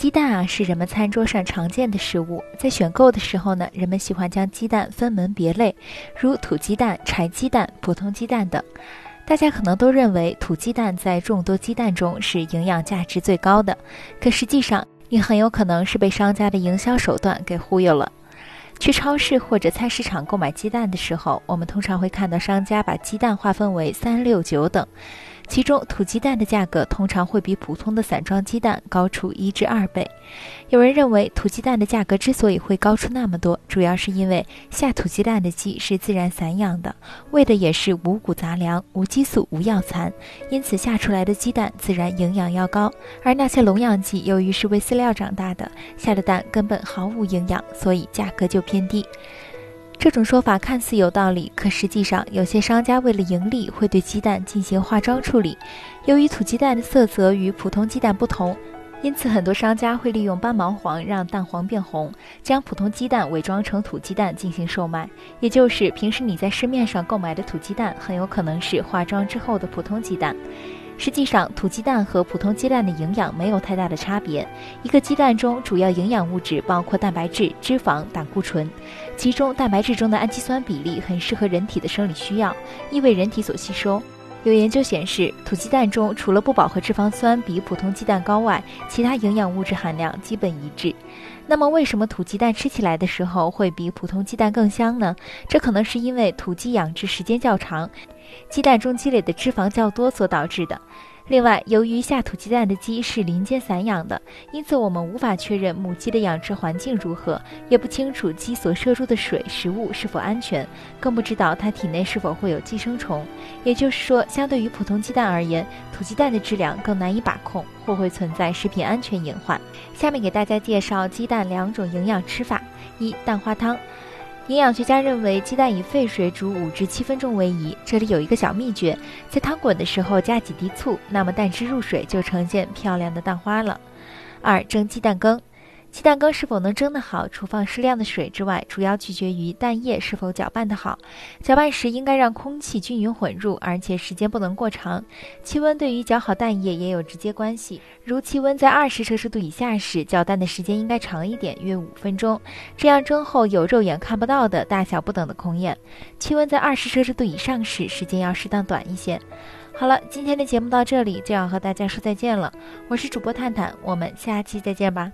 鸡蛋啊，是人们餐桌上常见的食物。在选购的时候呢，人们喜欢将鸡蛋分门别类，如土鸡蛋、柴鸡蛋、普通鸡蛋等。大家可能都认为土鸡蛋在众多鸡蛋中是营养价值最高的，可实际上，你很有可能是被商家的营销手段给忽悠了。去超市或者菜市场购买鸡蛋的时候，我们通常会看到商家把鸡蛋划分为三六九等。其中土鸡蛋的价格通常会比普通的散装鸡蛋高出一至二倍。有人认为土鸡蛋的价格之所以会高出那么多，主要是因为下土鸡蛋的鸡是自然散养的，喂的也是五谷杂粮，无激素、无药残，因此下出来的鸡蛋自然营养要高。而那些笼养鸡由于是喂饲料长大的，下的蛋根本毫无营养，所以价格就偏低。这种说法看似有道理，可实际上，有些商家为了盈利，会对鸡蛋进行化妆处理。由于土鸡蛋的色泽与普通鸡蛋不同，因此很多商家会利用斑毛黄让蛋黄变红，将普通鸡蛋伪装成土鸡蛋进行售卖。也就是平时你在市面上购买的土鸡蛋，很有可能是化妆之后的普通鸡蛋。实际上，土鸡蛋和普通鸡蛋的营养没有太大的差别。一个鸡蛋中主要营养物质包括蛋白质、脂肪、胆固醇，其中蛋白质中的氨基酸比例很适合人体的生理需要，易为人体所吸收。有研究显示，土鸡蛋中除了不饱和脂肪酸比普通鸡蛋高外，其他营养物质含量基本一致。那么，为什么土鸡蛋吃起来的时候会比普通鸡蛋更香呢？这可能是因为土鸡养殖时间较长。鸡蛋中积累的脂肪较多所导致的。另外，由于下土鸡蛋的鸡是林间散养的，因此我们无法确认母鸡的养殖环境如何，也不清楚鸡所摄入的水、食物是否安全，更不知道它体内是否会有寄生虫。也就是说，相对于普通鸡蛋而言，土鸡蛋的质量更难以把控，不会存在食品安全隐患。下面给大家介绍鸡蛋两种营养吃法：一、蛋花汤。营养学家认为，鸡蛋以沸水煮五至七分钟为宜。这里有一个小秘诀，在汤滚的时候加几滴醋，那么蛋汁入水就呈现漂亮的蛋花了。二、蒸鸡蛋羹。鸡蛋羹是否能蒸得好，除放适量的水之外，主要取决于蛋液是否搅拌得好。搅拌时应该让空气均匀混入，而且时间不能过长。气温对于搅好蛋液也有直接关系，如气温在二十摄氏度以下时，搅蛋的时间应该长一点，约五分钟，这样蒸后有肉眼看不到的大小不等的空眼。气温在二十摄氏度以上时，时间要适当短一些。好了，今天的节目到这里就要和大家说再见了，我是主播探探，我们下期再见吧。